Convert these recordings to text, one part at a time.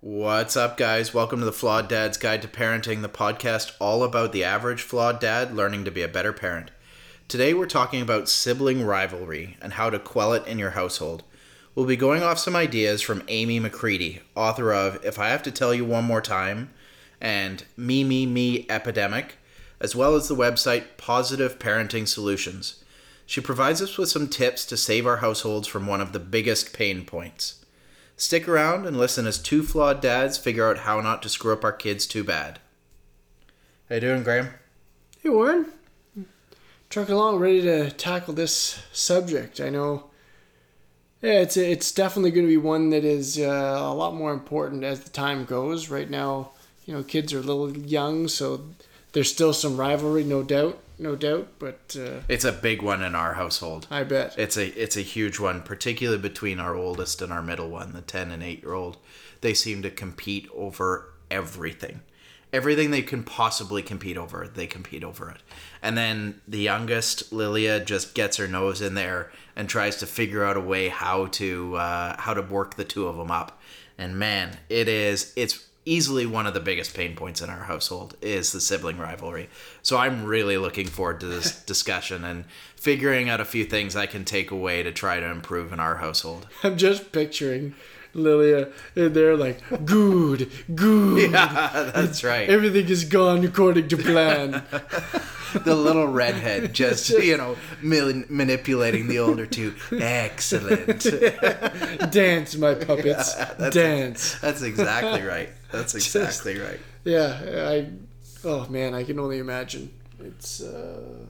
What's up, guys? Welcome to the Flawed Dad's Guide to Parenting, the podcast all about the average flawed dad learning to be a better parent. Today, we're talking about sibling rivalry and how to quell it in your household. We'll be going off some ideas from Amy McCready, author of If I Have to Tell You One More Time and Me, Me, Me Epidemic, as well as the website Positive Parenting Solutions. She provides us with some tips to save our households from one of the biggest pain points. Stick around and listen as two flawed dads figure out how not to screw up our kids too bad. How you doing, Graham? Hey Warren, trucking along, ready to tackle this subject. I know, yeah, it's it's definitely going to be one that is uh, a lot more important as the time goes. Right now, you know, kids are a little young, so there's still some rivalry, no doubt, no doubt. But uh, It's a big one in our household. I bet It's a it's a huge one, particularly between our oldest and our middle one, the ten and eight year old. They seem to compete over everything. Everything they can possibly compete over, they compete over it. And then the youngest, Lilia, just gets her nose in there and tries to figure out a way how to uh, how to work the two of them up. And man, it is it's easily one of the biggest pain points in our household is the sibling rivalry. So I'm really looking forward to this discussion and figuring out a few things I can take away to try to improve in our household. I'm just picturing Lilia in there like good, good. Yeah, that's right. Everything is gone according to plan. The little redhead just, you know, manipulating the older two. Excellent. Dance, my puppets. Dance. That's exactly right. That's exactly right. Yeah, I. Oh man, I can only imagine. It's uh,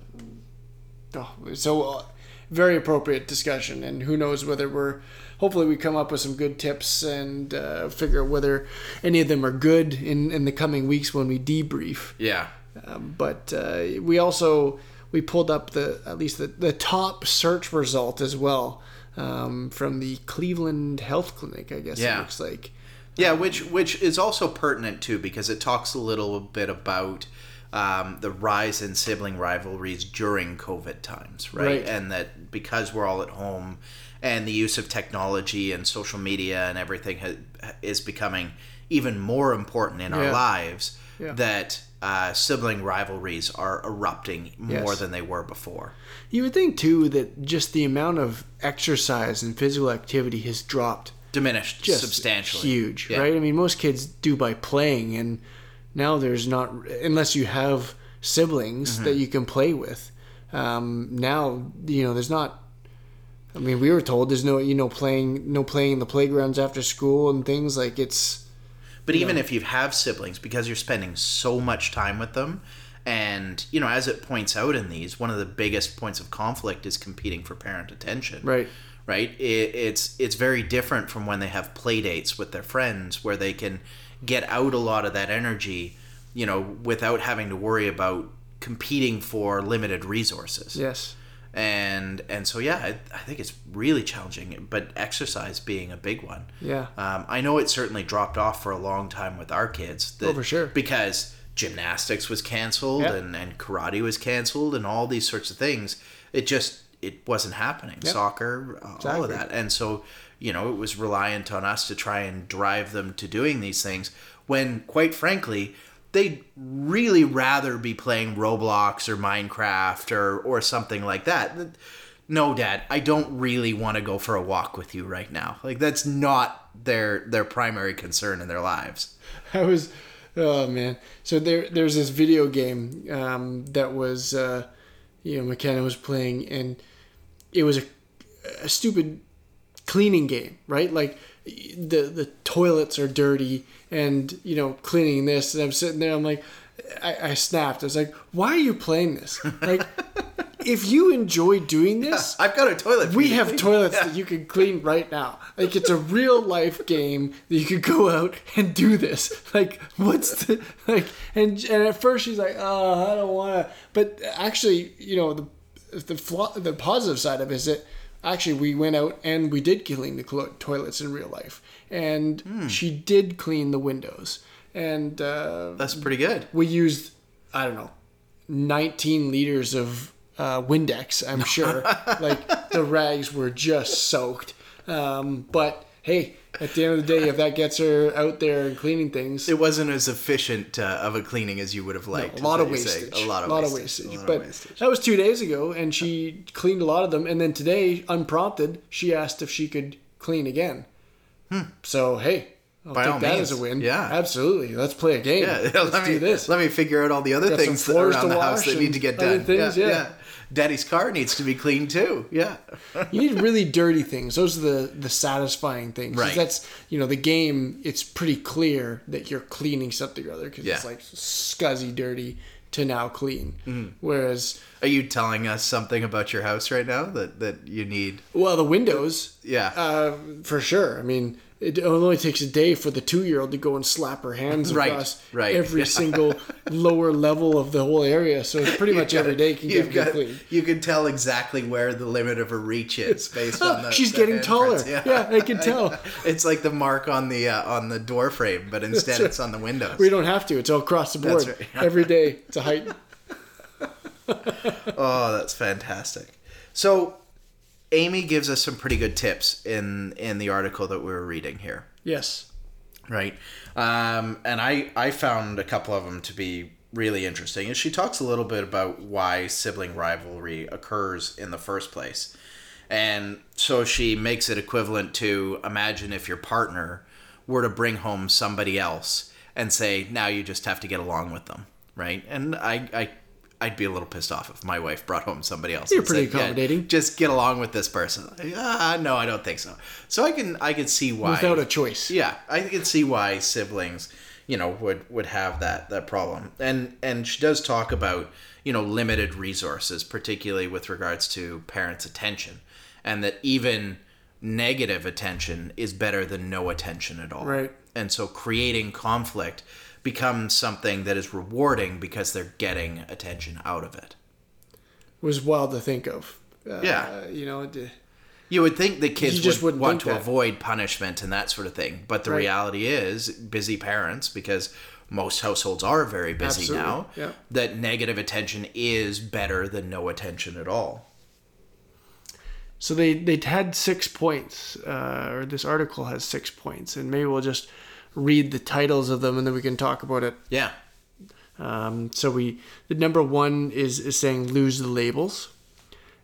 oh, so uh, very appropriate discussion, and who knows whether we're. Hopefully, we come up with some good tips and uh, figure out whether any of them are good in in the coming weeks when we debrief. Yeah. Um, but uh, we also we pulled up the at least the, the top search result as well um, from the Cleveland Health Clinic. I guess Yeah. it looks like. Yeah, which which is also pertinent too because it talks a little bit about um, the rise in sibling rivalries during COVID times, right? Right. And that because we're all at home and the use of technology and social media and everything ha- is becoming even more important in our lives, Yeah. that uh, sibling rivalries are erupting more Yes. than they were before. You would think too that just the amount of exercise and physical activity has dropped Diminished just substantially. huge, Yeah. right? I mean, most kids do by playing, and now there's not unless you have siblings Mm-hmm. that you can play with. Um, now you know there's not. I mean, we were told there's no you know playing no playing in the playgrounds after school and things like it's. But even if you have siblings, because you're spending so much time with them, and you know, as it points out in these, one of the biggest points of conflict is competing for parent attention. Right. Right. It, it's it's very different from when they have play dates with their friends, where they can get out a lot of that energy, you know, without having to worry about competing for limited resources Yes. and and so yeah I, I think it's really challenging but exercise being a big one Yeah. um, i know it certainly dropped off for a long time with our kids that, Oh, for sure. because gymnastics was canceled Yep. and, and karate was canceled and all these sorts of things it just it wasn't happening Yep. soccer uh, all of that and so you know it was reliant on us to try and drive them to doing these things when quite frankly they'd really rather be playing Roblox or Minecraft or or something like that. No, Dad, I don't really want to go for a walk with you right now. Like that's not their their primary concern in their lives. I was, oh man. So there, there's this video game um, that was, uh, you know, McKenna was playing, and it was a, a stupid cleaning game, right? Like the the toilets are dirty, and you know, cleaning this, and I'm sitting there, I'm like, I, I snapped. I was like, why are you playing this? Like, if you enjoy doing this, I've got a toilet. for we have toilets that you can clean right now. Like it's a real life game that you could go out and do this. Like what's the like? And and at first she's like, oh, I don't want to. But actually, you know, the the flaw, the positive side of it is that actually we went out and we did clean the clo- toilets in real life, and she did clean the windows, and uh, That's pretty good. we used I don't know, 19 liters of uh, Windex. I'm sure, like the rags were just soaked. Um, but hey, at the end of the day, if that gets her out there and cleaning things, It wasn't as efficient uh, of a cleaning as you would have liked. a is lot what of you're saying. wastage. A lot of wastage. a lot of But wastage. that was two days ago, and she cleaned a lot of them. And then today, unprompted, she asked if she could clean again. So hey, I'll Hmm. By take that means. as a win. Yeah. absolutely. Let's play a game. Yeah, Let's let me do this. Let me figure out all the other Got things around the house that need to get done. things, yeah. Daddy's car needs to be cleaned too. Yeah. you need really dirty things. Those are the the satisfying things. Right. That's you know the game. It's pretty clear that you're cleaning something or other because it's like scuzzy dirty to now clean. Mm-hmm. Whereas Are you telling us something about your house right now that that you need? well the windows Yeah. uh, for sure. I mean. It only takes a day for the two-year-old to go and slap her hands Right, across right. every single lower level of the whole area. So it's pretty much every day can get got, clean. you can tell exactly where the limit of her reach is based on the. She's the getting taller. Yeah, I can tell. It's like the mark on the uh, on the door frame, but instead it's on the windows. We don't have to. It's all across the board. Right. Every day, it's a height. Oh, that's fantastic. So, Amy gives us some pretty good tips in in the article that we are reading here, Yes. right? Um, and I I found a couple of them to be really interesting. And she talks a little bit about why sibling rivalry occurs in the first place. And so she makes it equivalent to imagine if your partner were to bring home somebody else and say, now you just have to get along with them, right? And I, I, I'd be a little pissed off if my wife brought home somebody else. You're pretty said, "Yeah, accommodating." just get along with this person. Ah, no, I don't think so. So I can, I can see why Without a choice. yeah, I can see why siblings, you know, would would have that that problem. And and she does talk about, you know, limited resources, particularly with regards to parents' attention, and that even negative attention is better than no attention at all. Right. And so creating conflict becomes something that is rewarding because they're getting attention out of it. it was wild to think of. Uh, Yeah. You know, d- You would think the kids just would want to that. avoid punishment and that sort of thing, but the Right. reality is, busy parents, because most households are very busy Absolutely, now, yeah. that negative attention is better than no attention at all. so they they had six points, uh, or this article has six points, and maybe we'll just read the titles of them, and then we can talk about it. Yeah, Um, so we the number one is is saying lose the labels.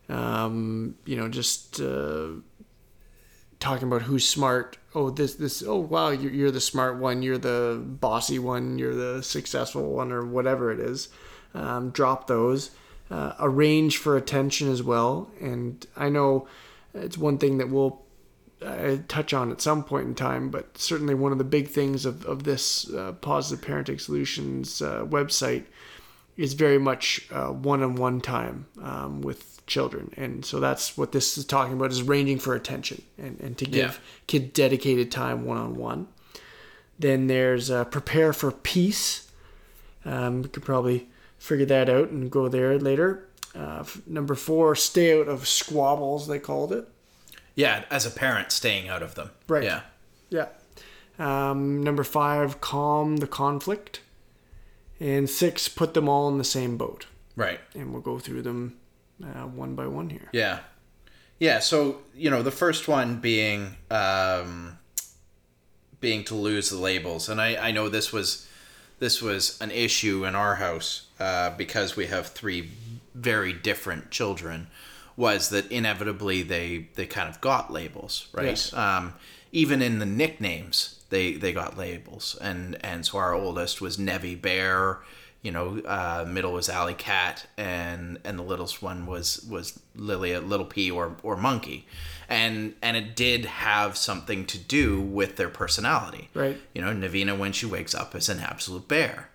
Um, you know, just uh, talking about who's smart. Oh, this this. Oh, wow, you're, you're the smart one. You're the bossy one. You're the successful one, or whatever it is. Um, drop those. Uh, arrange for attention as well. And I know it's one thing that we'll uh, touch on at some point in time, but certainly one of the big things of, of this uh, Positive Parenting Solutions uh, website is very much one on one time um, with children. And so that's what this is talking about is ranging for attention and, and to give Yeah. kid dedicated time one on one. Then there's uh, prepare for peace. Um, we could probably figure that out and go there later. Uh, number four, stay out of squabbles, they called it. Yeah. As a parent, staying out of them. Right. Yeah, Yeah. Um, number five, calm the conflict. And six, put them all in the same boat. right. And we'll go through them uh, one by one here. Yeah. Yeah, so, you know, the first one being um being to lose the labels. And I, I know this was this was an issue in our house, uh, because we have three very different children, was that inevitably they they kind of got labels, right? Yes. Um even in the nicknames they they got labels. And and so our oldest was Nevy Bear, you know, uh, middle was Alley Cat, and and the littlest one was was Lilia Little P or or Monkey, and and it did have something to do with their personality. Right. You know, Navina when she wakes up is an absolute bear,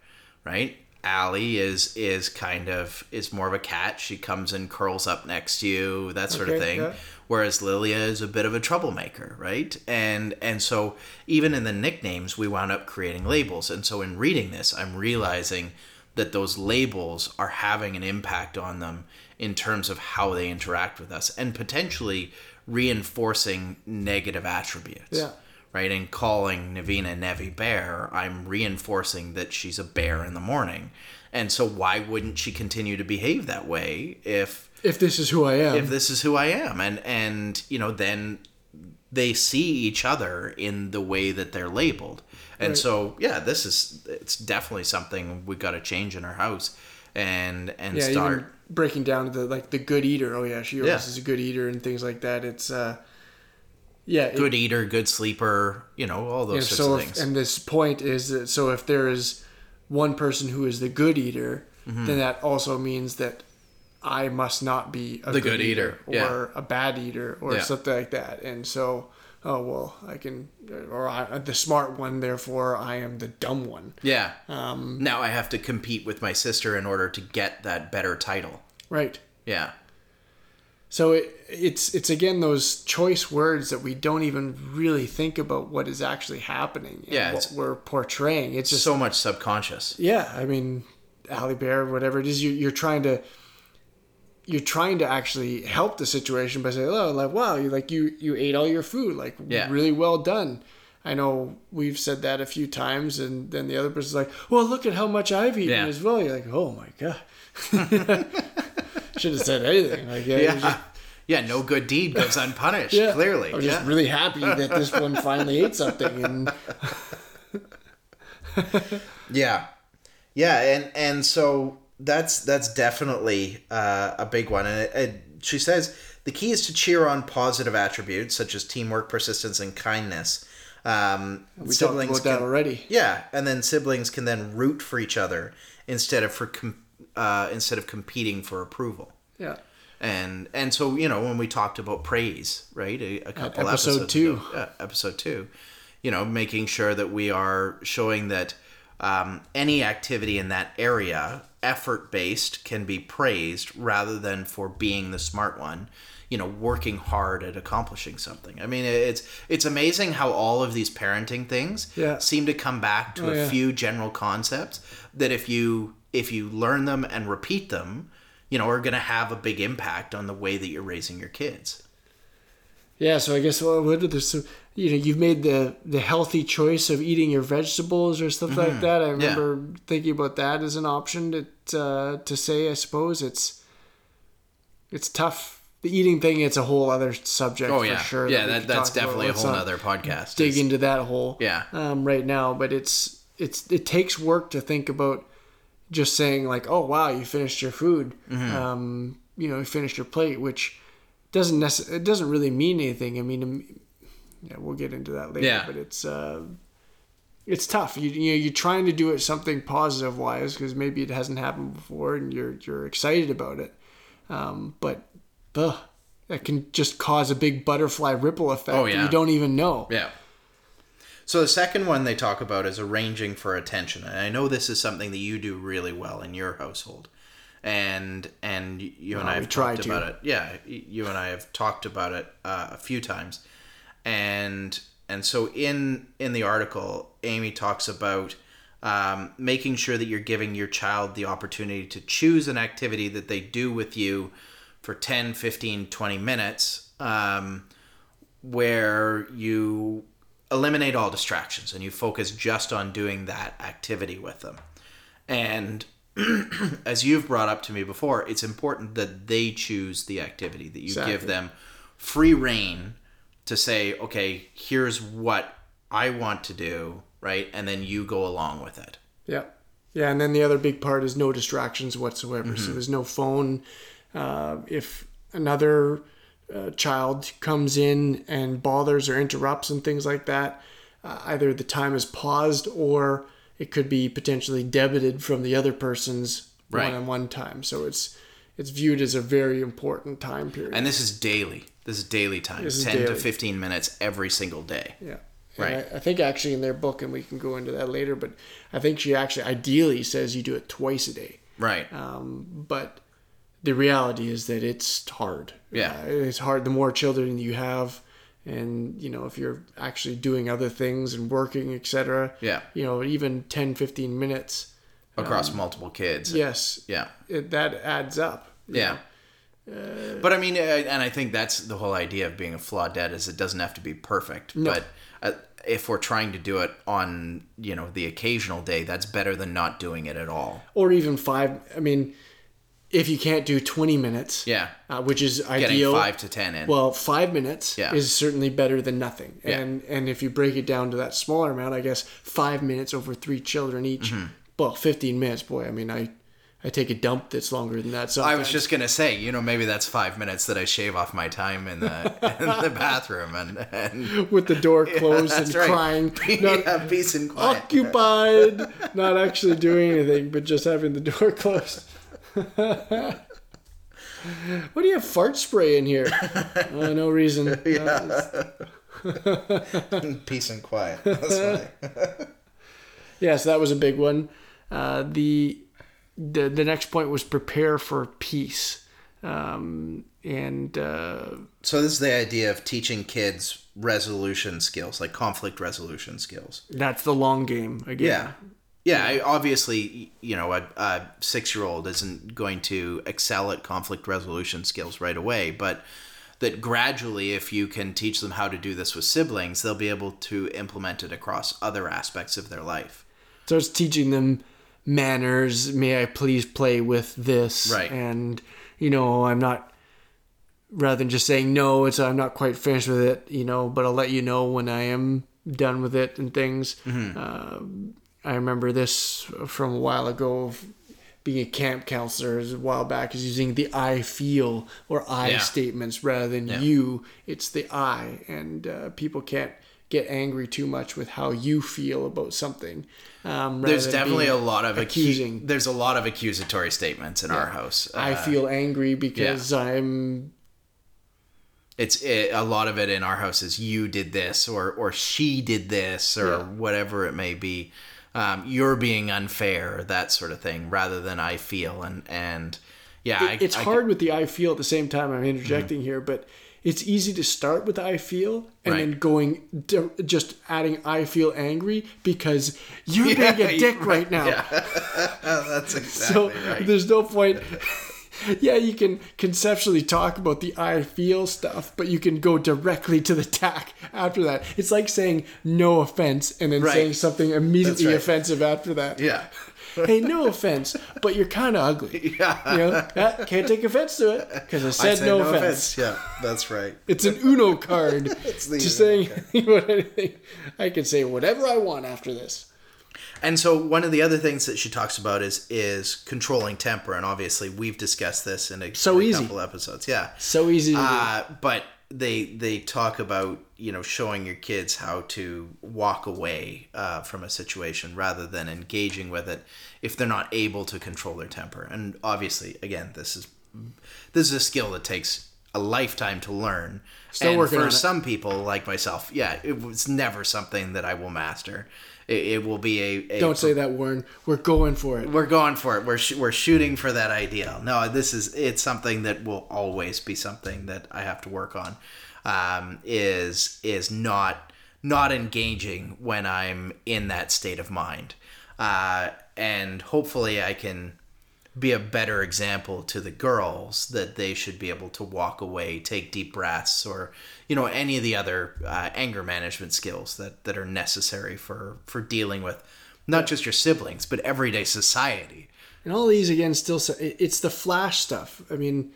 right? Allie is is kind of is more of a cat. She comes and curls up next to you, that sort of thing. yeah. Whereas Lilia is a bit of a troublemaker, right? And and so even in the nicknames, we wound up creating labels. And so in reading this, I'm realizing that those labels are having an impact on them in terms of how they interact with us and potentially reinforcing negative attributes. Yeah. Right? And calling Navina Nevi Bear, I'm reinforcing that she's a bear in the morning. And so why wouldn't she continue to behave that way if If this is who I am. if this is who I am, and and you know then they see each other in the way that they're labeled. And Right. so, yeah, this is it's definitely something we got to change in our house and and yeah, start breaking down the like the good eater. Oh yeah, she always Yeah. is a good eater and things like that. It's uh, yeah, it- good eater, good sleeper, you know, all those sorts so of if, things. and this point is that so if there is one person who is the good eater, Mm-hmm. then that also means that I must not be a The good eater, or yeah. a bad eater or Yeah. something like that. And so, oh well, I can or I, the smart one, therefore I am the dumb one. yeah. Um, now I have to compete with my sister in order to get that better title. right. Yeah. So it, it's it's again those choice words that we don't even really think about what is actually happening. and Yeah, what we're portraying. It's just so much subconscious. yeah. I mean, Ali Bear, whatever it is, you, you're trying to you're trying to actually help the situation by saying, "Oh, like wow, you like you you ate all your food, like Yeah. really well done." I know we've said that a few times, and then the other person's like, "Well, look at how much I've eaten Yeah. as well." You're like, "Oh my god." Should have said anything. Like, yeah, it was Yeah. Yeah, no good deed goes unpunished, Yeah. clearly. I was yeah. just really happy that this one finally ate something. And Yeah, yeah, and and so that's that's definitely uh, a big one. And it, it, she says the key is to cheer on positive attributes such as teamwork, persistence, and kindness. Um, we talked about that already. Yeah, and then siblings can then root for each other instead of for com- uh, instead of competing for approval. Yeah. And and so you know when we talked about praise, right? A, a couple episode episodes two. ago, uh, episode two, you know, making sure that we are showing that um, any activity in that area, effort based, can be praised rather than for being the smart one. You know, working hard at accomplishing something. I mean, it's it's amazing how all of these parenting things Yeah. seem to come back to Oh, a yeah. few general concepts that if you if you learn them and repeat them, you know, are going to have a big impact on the way that you're raising your kids. Yeah, so I guess well, what are the so you know you've made the the healthy choice of eating your vegetables or stuff like that. I remember thinking about that as an option to uh, to say. I suppose it's it's tough. The eating thing, it's a whole other subject. Oh for sure. yeah, that that, that's talk about. definitely a whole other podcast. Dig It's- into that hole. Yeah. Um, right now, but it's it's it takes work to think about just saying like, oh wow, you finished your food. Mm-hmm. Um, you know, you finished your plate, which doesn't necess- it doesn't really mean anything. I mean, um, yeah, we'll get into that later. Yeah. But it's uh, it's tough. You you know you're trying to do it something positive wise because maybe it hasn't happened before and you're you're excited about it. Um, but ugh, that can just cause a big butterfly ripple effect Oh, that yeah. you don't even know. Yeah. So the second one they talk about is arranging for attention, and I know this is something that you do really well in your household, and and you and Well, I have talked about it. Yeah, you and I have talked about it uh, a few times, and and so in in the article, Amy talks about um, making sure that you're giving your child the opportunity to choose an activity that they do with you for 10 15 20 minutes um, where you eliminate all distractions and you focus just on doing that activity with them. And as you've brought up to me before, it's important that they choose the activity, that you Exactly. give them free rein to say, okay, here's what I want to do, right? And then you go along with it. Yeah. Yeah, and then the other big part is no distractions whatsoever. Mm-hmm. So there's no phone. Uh, if another uh, child comes in and bothers or interrupts and things like that, uh, either the time is paused or it could be potentially debited from the other person's Right. one-on-one time. So it's it's viewed as a very important time period. And this is daily. This is daily time. This is 10 to 15 minutes every single day. Yeah. Right. I, I think actually in their book, and we can go into that later, but I think she actually ideally says you do it twice a day. Right. Um, but the reality is that it's hard. Yeah. Uh, it's hard the more children you have, and you know if you're actually doing other things and working, etc. Yeah. You know, even 10, 15 minutes. Across multiple kids. Yes. Yeah. It, that adds up. Yeah. but I mean, uh, and I think that's the whole idea of being a flawed dad is it doesn't have to be perfect. But uh, if we're trying to do it on, you know, the occasional day, that's better than not doing it at all. or even five. I mean, if you can't do 20 minutes, Yeah. uh, which is Getting ideal. five to ten in. Well, five minutes Yeah. is certainly better than nothing. Yeah. And and if you break it down to that smaller amount, I guess five minutes over three children each. Mm-hmm. Well, 15 minutes. Boy, I mean, I I take a dump that's longer than that. So I was just gonna say, you know, maybe that's five minutes that I shave off my time in the in the bathroom and and with the door closed and that's right. crying, not yeah, peace and quiet. occupied, not actually doing anything, but just having the door closed. what do you have fart spray in here? Uh, no reason. peace and quiet. That's funny. Yeah, so that was a big one. Uh, the, the the next point was prepare for peace, um, and uh, So this is the idea of teaching kids resolution skills, like conflict resolution skills. that's the long game again. Yeah. Yeah, I, obviously, you know, a, a six year old isn't going to excel at conflict resolution skills right away, but that gradually, if you can teach them how to do this with siblings, they'll be able to implement it across other aspects of their life. So it's teaching them manners. May I please play with this? Right. And you know, I'm not. Rather than just saying no, it's I'm not quite finished with it. You know, but I'll let you know when I am done with it and things. Uh, I remember this from a while ago. Of being a camp counselor a while back is using the I feel or I Yeah. statements rather than you. It's the I, and uh, people can't get angry too much with how you feel about something. Um, There's definitely a lot of accusing. accusing. there's a lot of accusatory statements in our house. I Uh, feel angry because I'm. it's it, a lot of it in our house is you did this or or she did this or Yeah. whatever it may be um, you're being unfair that sort of thing rather than i feel and and yeah I, It's I- hard with the I feel at the same time. I'm interjecting here, but it's easy to start with I feel and then going di- just adding I feel angry because you're Yeah, being a dick right now. that's So exactly right there's no point. yeah, you can conceptually talk about the I feel stuff, but you can go directly to the tack after that. It's like saying no offense and then Right. saying something immediately right. offensive after that. yeah hey, no offense, but you're kind of ugly. yeah You know, Ah, can't take offense to it because I said, I said no, offense. yeah that's right It's an Uno card. It's the Just Uno saying anything. I can say whatever I want after this. And so one of the other things that she talks about is is controlling temper, and obviously we've discussed this in a, So in a easy. couple episodes. Yeah, So easy to do. uh, but they they talk about you know showing your kids how to walk away uh, from a situation rather than engaging with it if they're not able to control their temper. And obviously, again, this is this is a skill that takes a lifetime to learn. Still and working for some people like myself, yeah, it was never something that I will master. It, it will be a, a Don't say that, Warren. We're going for it. we're going for it. We're sh- we're shooting for that ideal. No, this is it's something that will always be something that I have to work on. Um, is is not not engaging when I'm in that state of mind, uh, and hopefully I can be a better example to the girls that they should be able to walk away, take deep breaths, or you know any of the other uh, anger management skills that that are necessary for for dealing with not just your siblings but everyday society. And all these again, still, it's the flash stuff. I mean,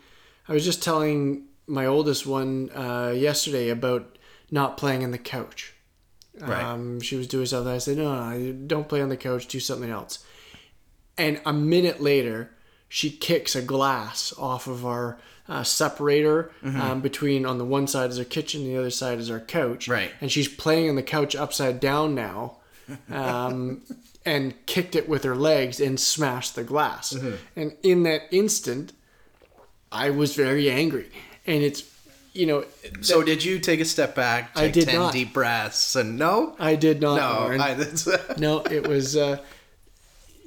I was just telling my oldest one uh, yesterday about not playing on the couch. Right. Um, she was doing something. I said, no, no, don't play on the couch. Do something else. And a minute later, she kicks a glass off of our uh, separator Mm-hmm. um, between on the one side is our kitchen, the other side is our couch. Right. And she's playing on the couch upside down now, um, and kicked it with her legs and smashed the glass. Mm-hmm. And in that instant, I was very angry. And it's, you know, So did you take a step back, I did ten not. deep breaths, and no, I did not. no, I, no, it was. Uh,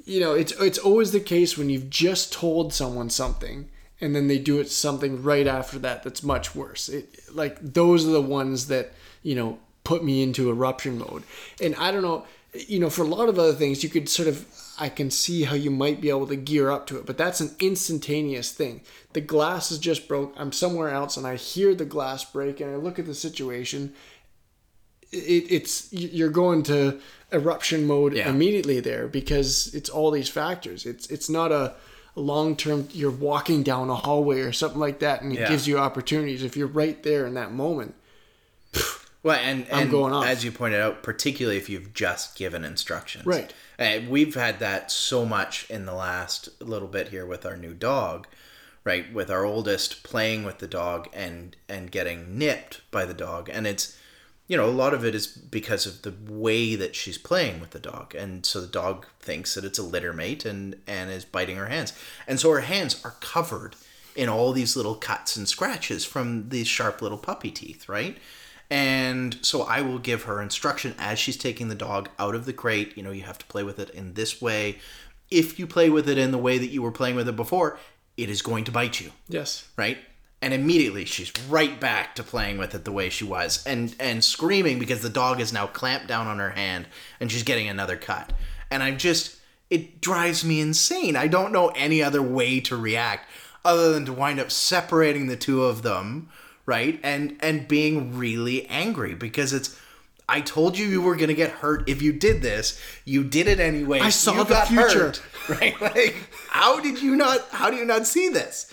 you know, it's it's always the case when you've just told someone something and then they do it something right after that that's much worse. It, like those are the ones that you know put me into eruption mode. And I don't know, you know, for a lot of other things, you could sort of I can see how you might be able to gear up to it, but that's an instantaneous thing. The glass is just broke. I'm somewhere else and I hear the glass break and I look at the situation it, it's you're going to eruption mode Yeah. immediately there because it's all these factors. It's it's not a long term you're walking down a hallway or something like that and it Yeah. gives you opportunities if you're right there in that moment Well, and, and going off. as you pointed out, particularly if you've just given instructions. Right. Uh, we've had that so much in the last little bit here with our new dog, right? With our oldest playing with the dog and and getting nipped by the dog, and it's you know a lot of it is because of the way that she's playing with the dog, and so the dog thinks that it's a litter mate and and is biting her hands, and so her hands are covered in all these little cuts and scratches from these sharp little puppy teeth, right? And so I will give her instruction as she's taking the dog out of the crate. You know, you have to play with it in this way. If you play with it in the way that you were playing with it before, it is going to bite you, yes right? And immediately she's right back to playing with it the way she was and and screaming because the dog is now clamped down on her hand and she's getting another cut. And I'm just it drives me insane. I don't know any other way to react other than to wind up separating the two of them, right? And and being really angry because it's I told you you were gonna get hurt if you did this. You did it anyway. I saw You the got future. hurt, right? Like, how did you not? How do you not see this?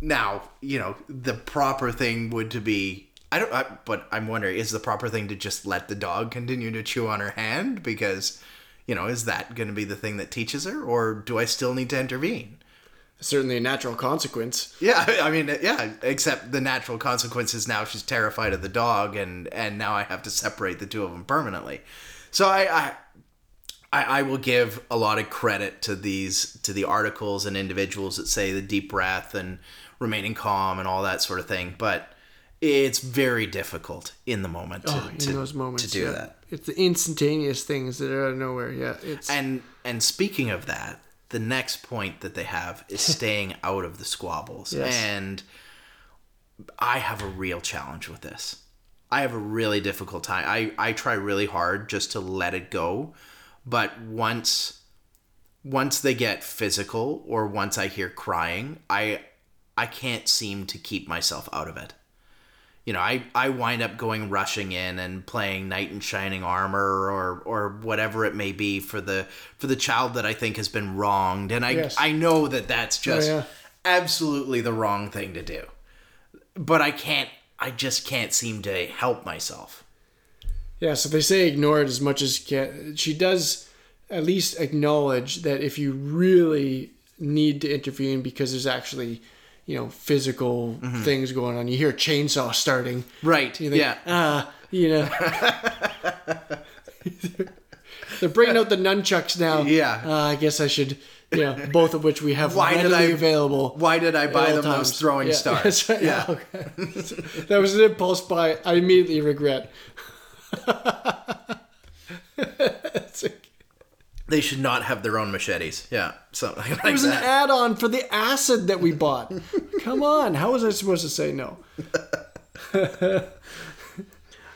Now, you know, the proper thing would to be. I don't. I, but I'm wondering, is the proper thing to just let the dog continue to chew on her hand because, you know, is that going to be the thing that teaches her, or do I still need to intervene? certainly a natural consequence Yeah, I mean, yeah. Except the natural consequence is now she's terrified of the dog, and and now I have to separate the two of them permanently. So I, I, I, I will give a lot of credit to these to the articles and individuals that say the deep breath and remaining calm and all that sort of thing, but it's very difficult in the moment to, Oh, in to, those moments to do yeah. that. it's the instantaneous things that are out of nowhere yeah it's And and speaking of that, the next point that they have is staying out of the squabbles. Yes. And I have a real challenge with this. I have a really difficult time. I, I try really hard just to let it go. But once once they get physical or once I hear crying, I I can't seem to keep myself out of it you know, I, I wind up going rushing in and playing knight in shining armor or or whatever it may be for the for the child that I think has been wronged, and I Yes. I know that that's oh, just yeah. absolutely the wrong thing to do, but I can't I just can't seem to help myself. Yeah, so they say ignore it as much as you can. She does at least acknowledge that if you really need to intervene because there's actually, you know, physical things going on. You hear a chainsaw starting. Right? You think, yeah. Ah, you know. They're bringing out the nunchucks now. Yeah. Uh, I guess I should, you know, both of which we have Why did readily I- available. Why did I buy them those times. throwing Yeah, stars? right. Yeah. okay. that was an impulse buy. I immediately regret. They should not have their own machetes. Yeah, something like it was an add-on for the acid that we bought. Come on, how was I supposed to say no?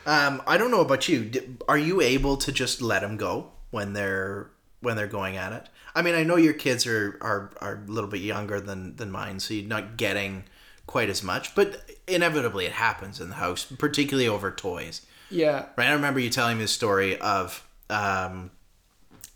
Um, I don't know about you. Are you able to just let them go when they're when they're going at it? I mean, I know your kids are are, are a little bit younger than than mine, so you're not getting quite as much. But inevitably, it happens in the house, particularly over toys. Yeah, Right? I remember you telling me the story of um,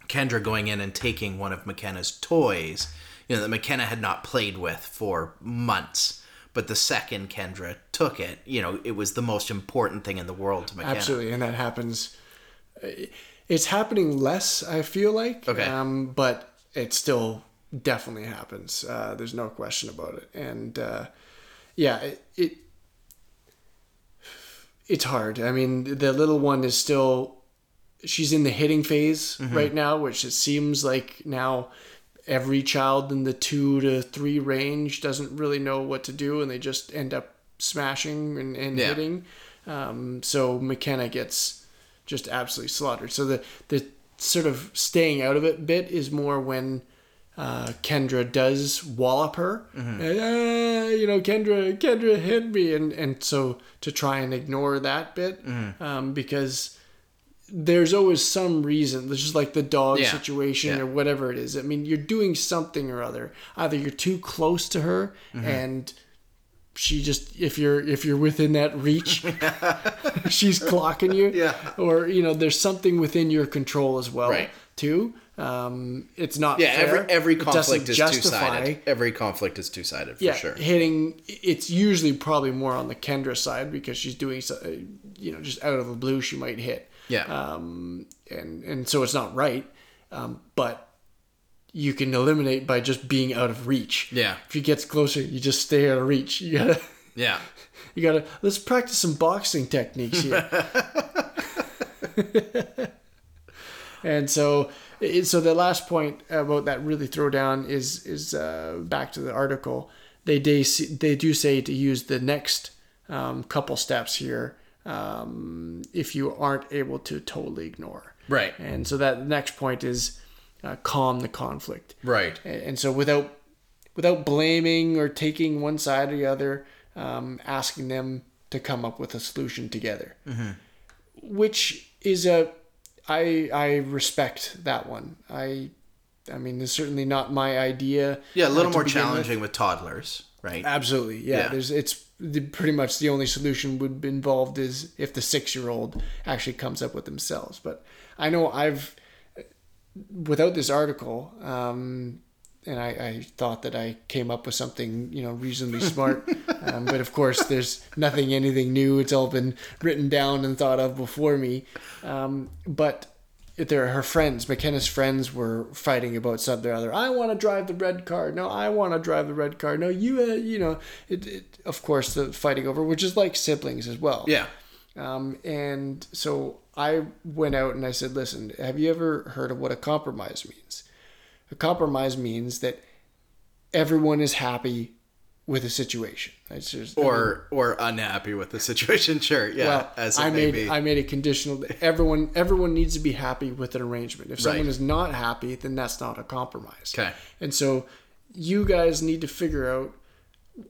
Kendra going in and taking one of McKenna's toys, you know, that McKenna had not played with for months. But the second Kendra took it, you know, it was the most important thing in the world to McKenna. absolutely, and that happens. It's happening less, I feel like. Okay. Um, but it still definitely happens. Uh, there's no question about it, and uh, yeah, it, it it's hard. I mean, the little one is still she's in the hitting phase right now, which it seems like now every child in the two to three range doesn't really know what to do, and they just end up smashing and, and Yeah. hitting. Um, so McKenna gets just absolutely slaughtered. So the the sort of staying out of it bit is more when uh, Kendra does wallop her. And, "Ah, you know, Kendra, Kendra hit me, and and so to try and ignore that bit um, because there's always some reason. It's just like the dog Yeah. situation Yeah. or whatever it is. I mean, you're doing something or other. Either you're too close to her Mm-hmm. and she just if you're if you're within that reach, she's clocking you. Yeah. Or you know, there's something within your control as well Right. too. Um, it's not Yeah, fair. every every conflict is two-sided Every conflict is two sided for yeah, sure. hitting. It's usually probably more on the Kendra side because she's doing, so, you know, just out of the blue she might hit. Yeah. Um, and and so it's not right. Um, but you can eliminate by just being out of reach. Yeah. If he gets closer, you just stay out of reach. You gotta, yeah. you gotta. Let's practice some boxing techniques here. and so, so the last point about that really throwdown is is uh, back to the article. They they they do say to use the next um, couple steps here um, if you aren't able to totally ignore. Right. And so that next point is uh, calm the conflict. Right. And and so without without blaming or taking one side or the other, um, asking them to come up with a solution together, which is a I I respect that one. I I mean, it's certainly not my idea. Yeah, a little uh, more begin with. challenging with. toddlers, right? Absolutely, yeah. Yeah. There's it's the, pretty much the only solution would be involved is if the six year old actually comes up with themselves. But I know I've without this article, um, and I, I thought that I came up with something you know reasonably smart, um, but of course there's nothing anything new. It's all been written down and thought of before me. Um, but there her friends mckenna's friends were fighting about something or other. I want to drive the red car. No i want to drive the red car. No you uh, you know it, it of course the fighting over which is like siblings as well. Yeah. um, and so i went out and i said listen have you ever heard of what a compromise means? A compromise means that everyone is happy with a situation just- Or or unhappy with the situation. Sure. Yeah. well, as I made be. I made a conditional. that Everyone everyone needs to be happy with an arrangement. If someone Right. is not happy, then that's not a compromise. Okay. And so you guys need to figure out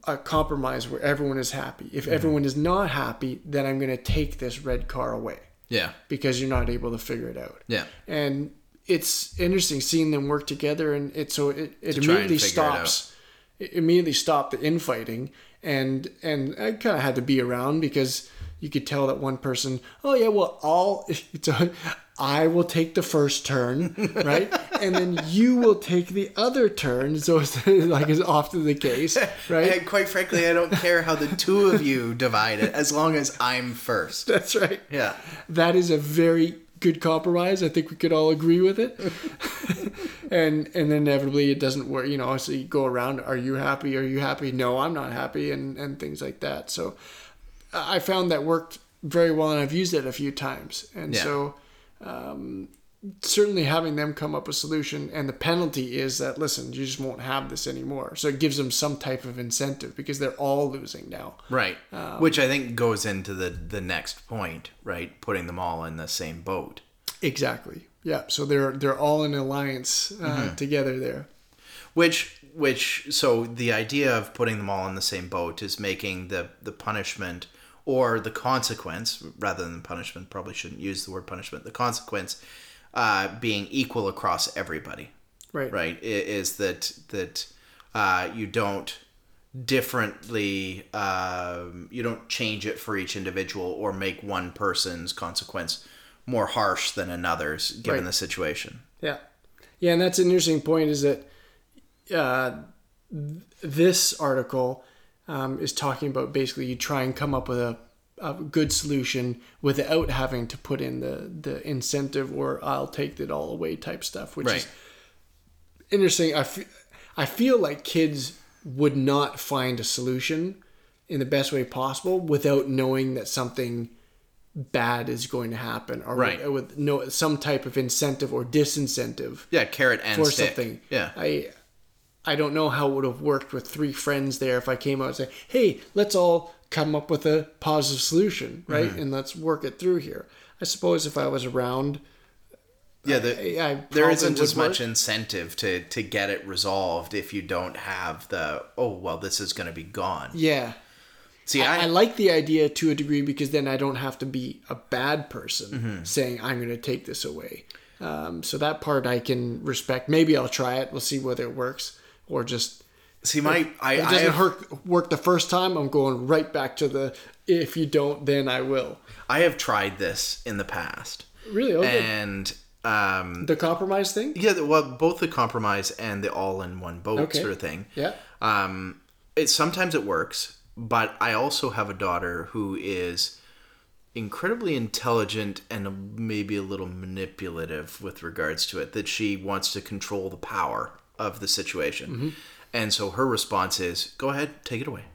a compromise where everyone is happy. Mm-hmm. If everyone is not happy, then I'm going to take this red car away yeah. because you're not able to figure it out. Yeah. And it's interesting seeing them work together, and it so it, it To immediately it stops. Immediately stopped the infighting, and and I kind of had to be around because you could tell that one person, oh yeah, well, I'll, it's a, I will take the first turn, right, and then you will take the other turn. So it's like is often the case, right? And quite frankly, I don't care how the two of you divide it, as long as I'm first. That's right. Yeah. that is a very good compromise. I think we could all agree with it. and and then inevitably it doesn't work. You know, so you go around. Are you happy? Are you happy? No, I'm not happy, and and things like that. So I found that worked very well, and I've used it a few times. And Yeah. so. Um, certainly having them come up with a solution and the penalty is that listen you just won't have this anymore so it gives them some type of incentive because they're all losing now Right. Um, Which I think goes into the the next point, right? Putting them all in the same boat. Exactly. Yeah. So they're they're all in alliance uh, Mm-hmm. together there. Which which so the idea of putting them all in the same boat is making the the punishment or the consequence rather than punishment probably shouldn't use the word punishment the consequence uh, being equal across everybody Right. right is that that uh, you don't differently um, you don't change it for each individual or make one person's consequence more harsh than another's given Right. the situation Yeah. Yeah, and that's an interesting point. Is that uh, th- this article um, is talking about basically you try and come up with a, a good solution without having to put in the the incentive or I'll take it all away type stuff, which is interesting. I fe- I feel like kids would not find a solution in the best way possible without knowing that something bad is going to happen or Right. with, with no some type of incentive or disincentive yeah carrot and for stick something. yeah I I don't know how it would have worked with three friends there if I came out and say, "Hey, let's all come up with a positive solution, right? Mm-hmm. And let's work it through here." I suppose if I was around, yeah the, I, I there isn't as much work. incentive to to get it resolved if you don't have the oh well this is going to be gone Yeah. see I, i, I like the idea to a degree because then I don't have to be a bad person Mm-hmm. saying I'm going to take this away. Um, so that part I can respect. Maybe I'll try it. We'll see whether it works or just See, my I, If it doesn't have, work, work the first time, I'm going right back to the if you don't, then I will. I have tried this in the past, Really? Okay. and um, the compromise thing? yeah, the- well, both the compromise and the all-in-one boat Okay. sort of thing. Yeah. Um, it sometimes it works, but I also have a daughter who is incredibly intelligent and maybe a little manipulative with regards to it. That she wants to control the power of the situation, and so her response is, "Go ahead, take it away."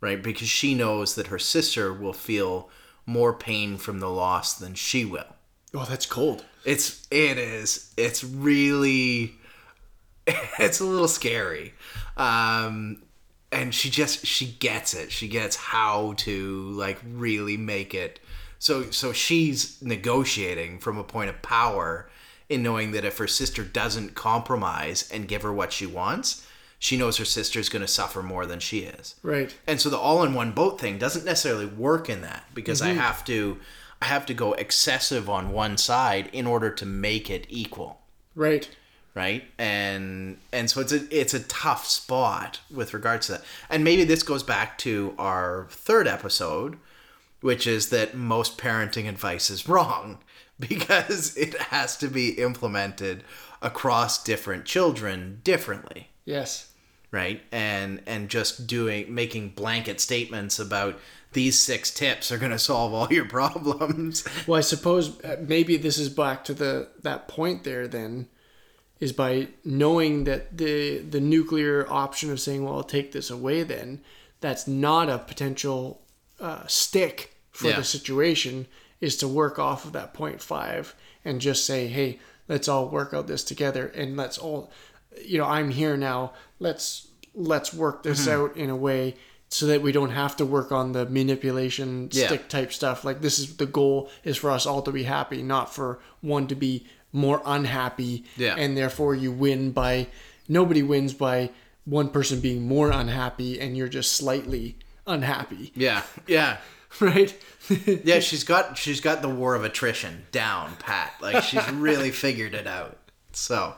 Right, because she knows that her sister will feel more pain from the loss than she will. Oh, that's cold. It's it is. It's really it's a little scary. Um and she just she gets it. She gets how to like really make it. So so she's negotiating from a point of power in knowing that if her sister doesn't compromise and give her what she wants, she knows her sister's going to suffer more than she is. Right. And so the all-in-one boat thing doesn't necessarily work in that because I mm-hmm. have to I have to go excessive on one side in order to make it equal, Right. right? And and so it's a it's a tough spot with regards to that. And maybe this goes back to our third episode, which is that most parenting advice is wrong because it has to be implemented across different children differently Yes. Right and and just doing making blanket statements about these six tips are going to solve all your problems Well, I suppose uh, maybe this is back to the that point there. Then is by knowing that the the nuclear option of saying, "Well, I'll take this away." Then that's not a potential uh, stick for Yeah. the situation. Is to work off of that point five and just say, "Hey, let's all work out this together, and let's all, you know, I'm here now. Let's let's work this Mm-hmm. out in a way." So that we don't have to work on the manipulation Yeah. stick type stuff. Like this is the goal is for us all to be happy, not for one to be more unhappy. Yeah. And therefore you win by nobody wins by one person being more unhappy and you're just slightly unhappy. yeah yeah Right? yeah she's got she's got the war of attrition down pat like she's really figured it out so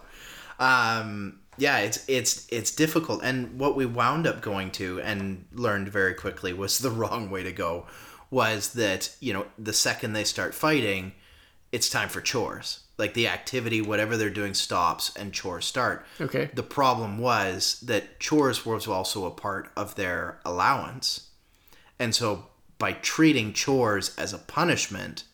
um yeah it's it's it's difficult. And what we wound up going to and learned very quickly was the wrong way to go was that you know the second they start fighting it's time for chores. Like the activity whatever they're doing stops and chores start. Okay. the problem was that chores was also a part of their allowance. And so by treating chores as a punishment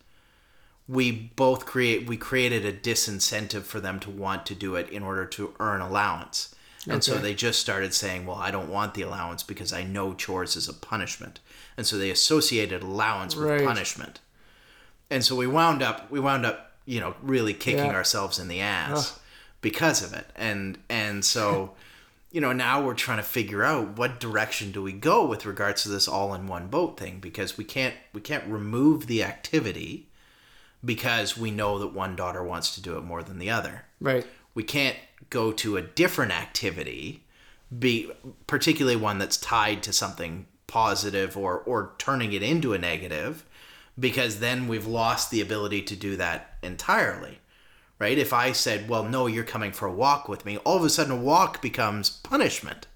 we both create we created a disincentive for them to want to do it in order to earn allowance. And so they just started saying well i don't want the allowance because i know chores is a punishment. And so they associated allowance with Right. punishment. And so we wound up we wound up you know really kicking Yeah. ourselves in the ass because of it. And and so you know now we're trying to figure out what direction do we go with regards to this all-in-one boat thing because we can't we can't remove the activity because we know that one daughter wants to do it more than the other. Right. we can't go to a different activity be particularly one that's tied to something positive or or turning it into a negative because then we've lost the ability to do that entirely right? If i said well no you're coming for a walk with me all of a sudden a walk becomes punishment.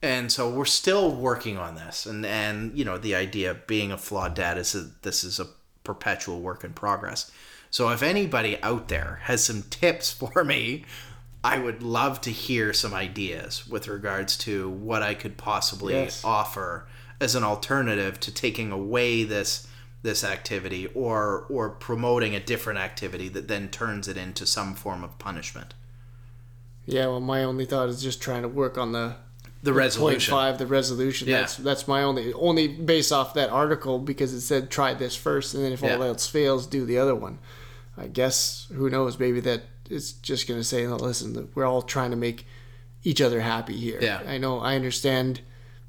And so we're still working on this. And and you know the idea of being a flawed dad is that this is a perpetual work in progress so if anybody out there has some tips for me i would love to hear some ideas with regards to what i could possibly Yes. offer as an alternative to taking away this this activity or or promoting a different activity that then turns it into some form of punishment Yeah, well my only thought is just trying to work on the the resolution the resolution. Yeah. That's that's my only only based off that article because it said try this first and then if all Yeah. else fails, do the other one. I guess who knows? Maybe that it's just gonna say, no, listen, we're all trying to make each other happy here. Yeah. I know, I understand.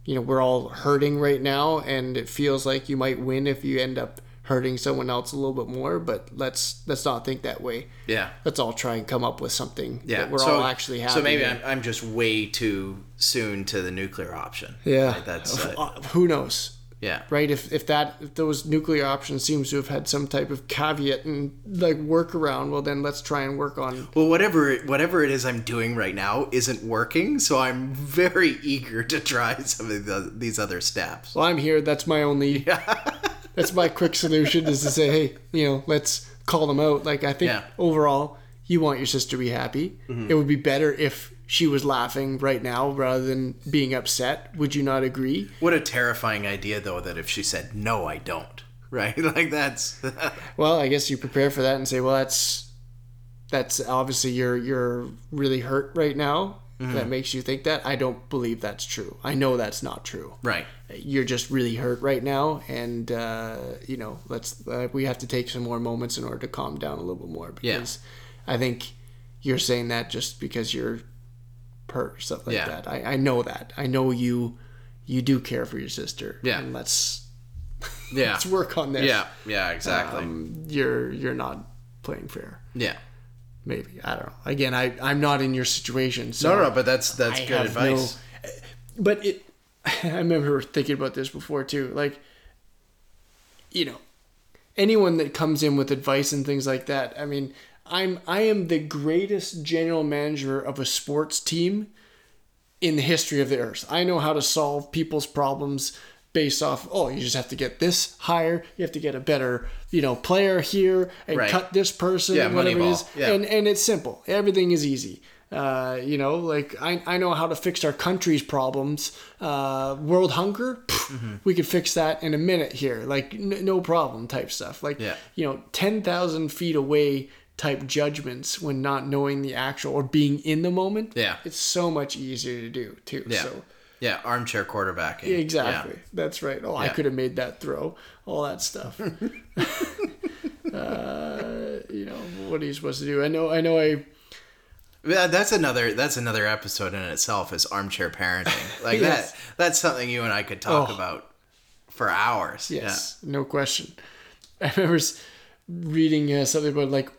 You know, we're all hurting right now, and it feels like you might win if you end up hurting someone else a little bit more. But let's let's not think that way. yeah Let's all try and come up with something Yeah, that we're so, all actually happy. So maybe. I'm, I'm just way too soon to the nuclear option. Yeah. Right? That's uh, Uh, who knows? Yeah. right? If if that if those nuclear options seems to have had some type of caveat and like workaround, well then let's try and work on. Well, whatever whatever it is I'm doing right now isn't working, so I'm very eager to try some of the, these other steps. Well, I'm here. That's my only. that's my quick solution is to say, hey, you know, let's call them out. Like I think Yeah. Mm-hmm. overall, you want your sister to be happy. It would be better if she was laughing right now rather than being upset. Would you not agree? What a terrifying idea, though, that if she said no, I don't. Right? Like that's Well, I guess you prepare for that and say, well, that's that's obviously you're you're really hurt right now. Mm-hmm. That makes you think that. I don't believe that's true. I know that's not true. right. You're just really hurt right now, and uh, you know, let's uh, we have to take some more moments in order to calm down a little bit more Yeah. because I think you're saying that just because you're hurt something like Yeah. that. I, I know that. I know you you do care for your sister. Yeah. and let's Yeah. let's work on this. Yeah. Yeah. Exactly. Um, you're you're not playing fair. yeah. Maybe I don't know. Again, I I'm not in your situation, so No, no, but that's that's I good advice. no- but it, I remember thinking about this before too. Like, you know, anyone that comes in with advice and things like that. I mean, I'm I am the greatest general manager of a sports team in the history of the earth. I know how to solve people's problems based off oh you just have to get this higher you have to get a better you know player here and Right. cut this person Yeah, whatever it is Yeah. and and it's simple everything is easy uh, you know like I, I know how to fix our country's problems uh, world hunger pff, Mm-hmm. we could fix that in a minute here like n- no problem type stuff like Yeah. you know 10,000 feet away type judgments when not knowing the actual or being in the moment Yeah. it's so much easier to do too Yeah. so Yeah. Armchair quarterbacking. exactly that's right oh i could have made that throw all that stuff uh, you know what are you supposed to do i know i know i Yeah, that's another that's another episode in itself is armchair parenting. Like Yes. that that's something you and I could talk Oh. about for hours. Yes, no question. I remember reading uh, something about like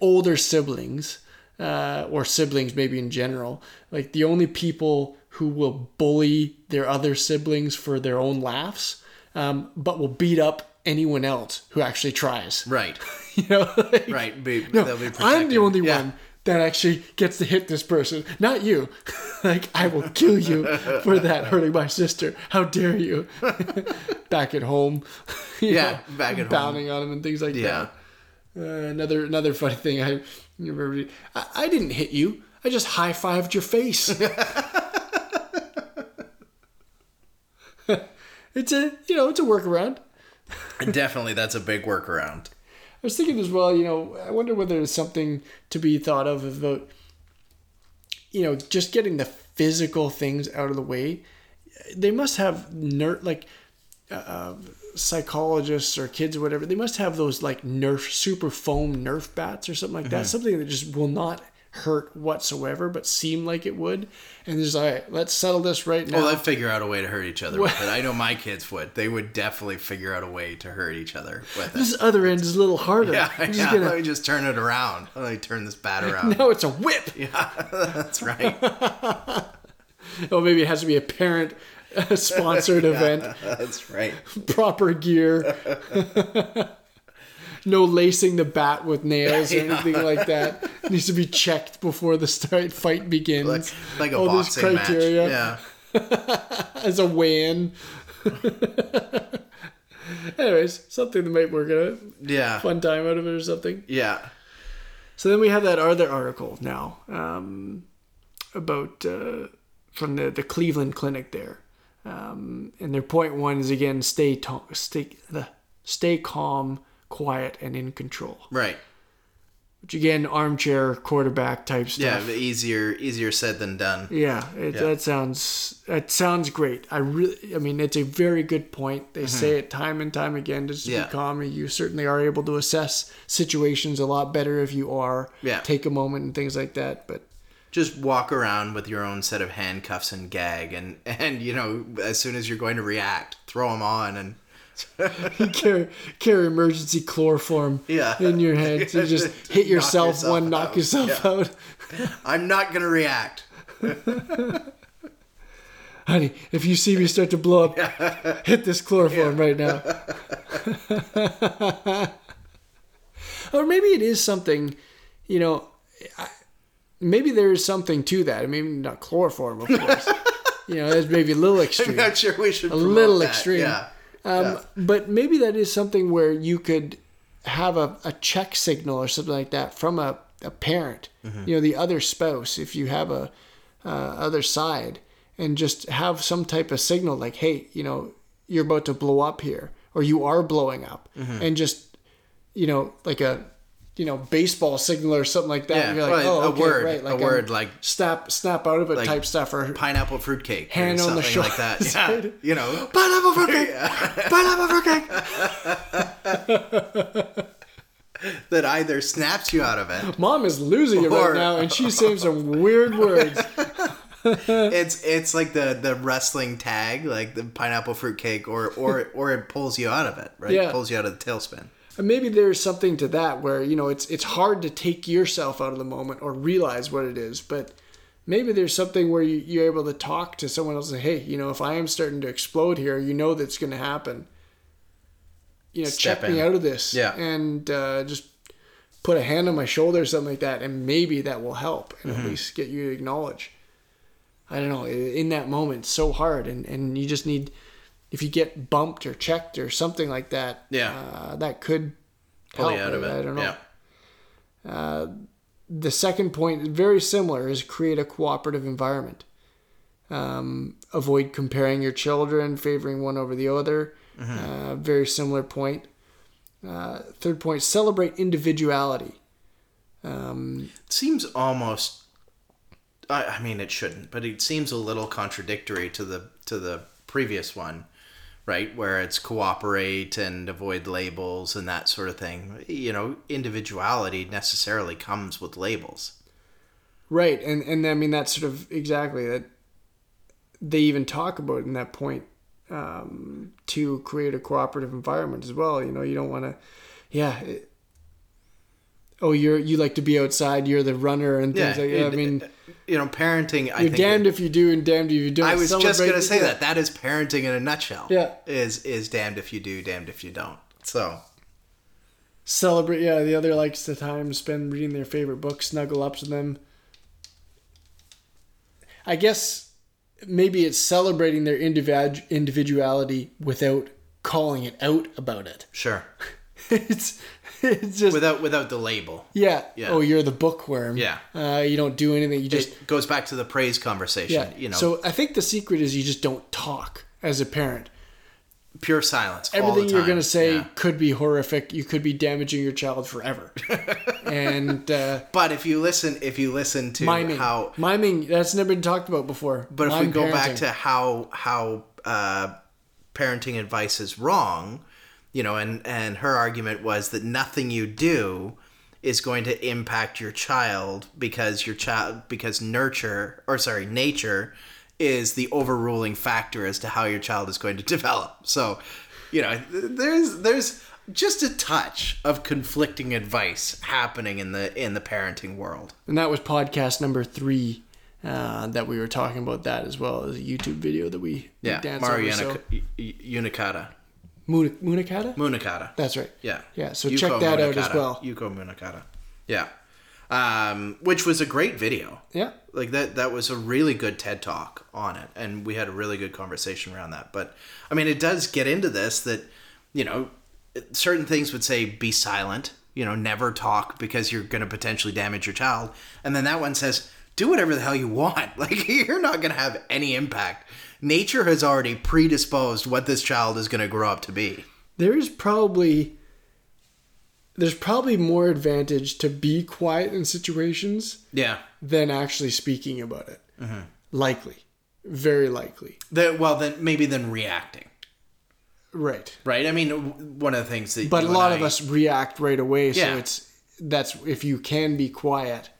older siblings uh, or siblings maybe in general. Like the only people who will bully their other siblings for their own laughs, um, but will beat up anyone else who actually tries. Right. You know, like, Right. Be, No, be I'm the only Yeah. one that actually gets to hit this person, not you. like I will kill you for that hurting my sister. How dare you? back at home, you Yeah, back at home. on him and things like Yeah. that. Uh, another another funny thing I remember. I, I didn't hit you. I just high fived your face. It's a you know it's a workaround. Definitely that's a big workaround. I was thinking as well, you know, I wonder whether there's something to be thought of about, you know, just getting the physical things out of the way. They must have ner- like uh, psychologists or kids or whatever. They must have those like Nerf super foam Nerf bats or something like that. Something that just will not hurt whatsoever, but seem like it would. And just all right, let's settle this right now. Well, they'd figure out a way to hurt each other with it. I know my kids would. They would definitely figure out a way to hurt each other with it. this other end is a little harder. Yeah, I'm just yeah. gonna- Let me just turn it around. Let me turn this bat around. No, it's a whip. Yeah, that's right. Oh, maybe it has to be a parent sponsored event. That's right. Proper gear. No lacing the bat with nails or anything like that. It needs to be checked before the start fight begins. Like, like a All boxing criteria match. Yeah. as a weigh-in. Anyways, something that might work out. Yeah. Fun time out of it or something. Yeah. So then we have that other article now um, about uh, from the, the Cleveland Clinic there, um, and their point one is again stay to- stay the stay calm, quiet, and in control. Right. Which again, armchair quarterback type Yeah. stuff. but Easier easier said than done. Yeah, it, Yeah. that sounds that sounds great. I really, I mean, it's a very good point. They say it time and time again. Just Mm-hmm. Yeah. be calm. You certainly are able to assess situations a lot better if you are. Yeah. Take a moment and things like that. But Just walk around with your own set of handcuffs and gag, and and you know as soon as you're going to react, throw them on, and carry carry emergency chloroform Yeah. in your head to just hit Knock yourself, yourself one, knock out. yourself out. I'm not gonna react. honey, if you see me start to blow up, hit this chloroform right now. or maybe it is something, you know, I, maybe there is something to that. I mean, not chloroform, of course. you know, that's maybe a little extreme. I'm not sure we should a little that. extreme. Yeah. Um, Yeah. But maybe that is something where you could have a, a check signal or something like that from a, a parent, Mm-hmm. you know, the other spouse, if you have a uh, other side, and just have some type of signal like, hey, you know, you're about to blow up here, or you are blowing up, Mm-hmm. and just, you know, like a, you know, baseball signal or something like that. Yeah, You're like, well, oh, a word, right, a like word um, like- snap, snap out of it type stuff, or Pineapple fruitcake Hand or on the shoulder, like that. Yeah. You know. pineapple fruitcake, pineapple fruitcake. that either snaps you out of it. Mom is losing it right now, and she's saying some weird words. It's it's like the the wrestling tag, like the pineapple fruitcake, or or or it pulls you out of it, right? Yeah. Pulls you out of the tailspin. And maybe there's something to that where you know it's it's hard to take yourself out of the moment or realize what it is, but maybe there's something where you, you're able to talk to someone else and say, hey, you know, if I am starting to explode here, you know that's going to happen. You know, Step check me out of this, Yeah. and uh, just put a hand on my shoulder or something like that, and maybe that will help and Mm-hmm. at least get you to acknowledge. I don't know. In that moment, it's so hard, and and you just need if you get bumped or checked or something like that. Yeah. uh, that could help. out of it. I, don't know. Yeah. The second point, very similar, is create a cooperative environment. Um, avoid comparing your children, favoring one over the other. Uh, very similar point. Uh, third point, celebrate individuality. Um, It seems almost. I, I mean, it shouldn't, but it seems a little contradictory to the to the previous one, right? Where it's cooperate and avoid labels and that sort of thing. You know, individuality necessarily comes with labels. Right, and and I mean that's sort of exactly that. They even talk about in that point um, to create a cooperative environment as well. You know, you don't want to, yeah. It, oh, you're you like to be outside. You're the runner and things like that. I it- mean, you know, parenting. I you're think damned it- if you do and damned if you don't. I was just gonna say that. That is parenting in a nutshell. Yeah. Is is damned if you do, damned if you don't. So Celebrate. Yeah, the other likes the time spend reading their favorite book, snuggle up to them. I guess maybe it's celebrating their individu- individuality without calling it out about it. sure. it's it's just Without without the label. yeah. Yeah. Oh, you're the bookworm. Yeah. Uh, you don't do anything. You just it goes back to the praise conversation. yeah. You know, So I think the secret is you just don't talk as a parent. pure silence. Everything you're gonna say Yeah. could be horrific. You could be damaging your child forever. and uh, But if you listen, if you listen to miming, how, miming that's never been talked about before. but if we Mime go back to how how uh, parenting advice is wrong, you know, and and her argument was that nothing you do is going to impact your child because your child because nurture or sorry nature is the overruling factor as to how your child is going to develop. So, you know, there's there's just a touch of conflicting advice happening in the in the parenting world. and that was podcast number three. Uh, that we were talking about that as well as a YouTube video that we Yeah, danced Mario over, so- Unica- Unicata. Muna- Munakata? Munakata. That's right. Yeah. Yeah, so check that out as well. Yuko Munakata. Yeah. Um, which was a great video. Yeah. Like that that was a really good TED talk on it and we had a really good conversation around that. But I mean it does get into this that you know certain things would say be silent, you know, never talk because you're going to potentially damage your child. And then that one says do whatever the hell you want. Like you're not going to have any impact. Nature has already predisposed what this child is going to grow up to be. There is probably there's probably more advantage to be quiet in situations Yeah. than actually speaking about it. Mm-hmm. Likely, very likely. Then, well, then maybe then reacting, Right. right? I mean, one of the things that But a lot of us react right away, so it's that's if you can be quiet.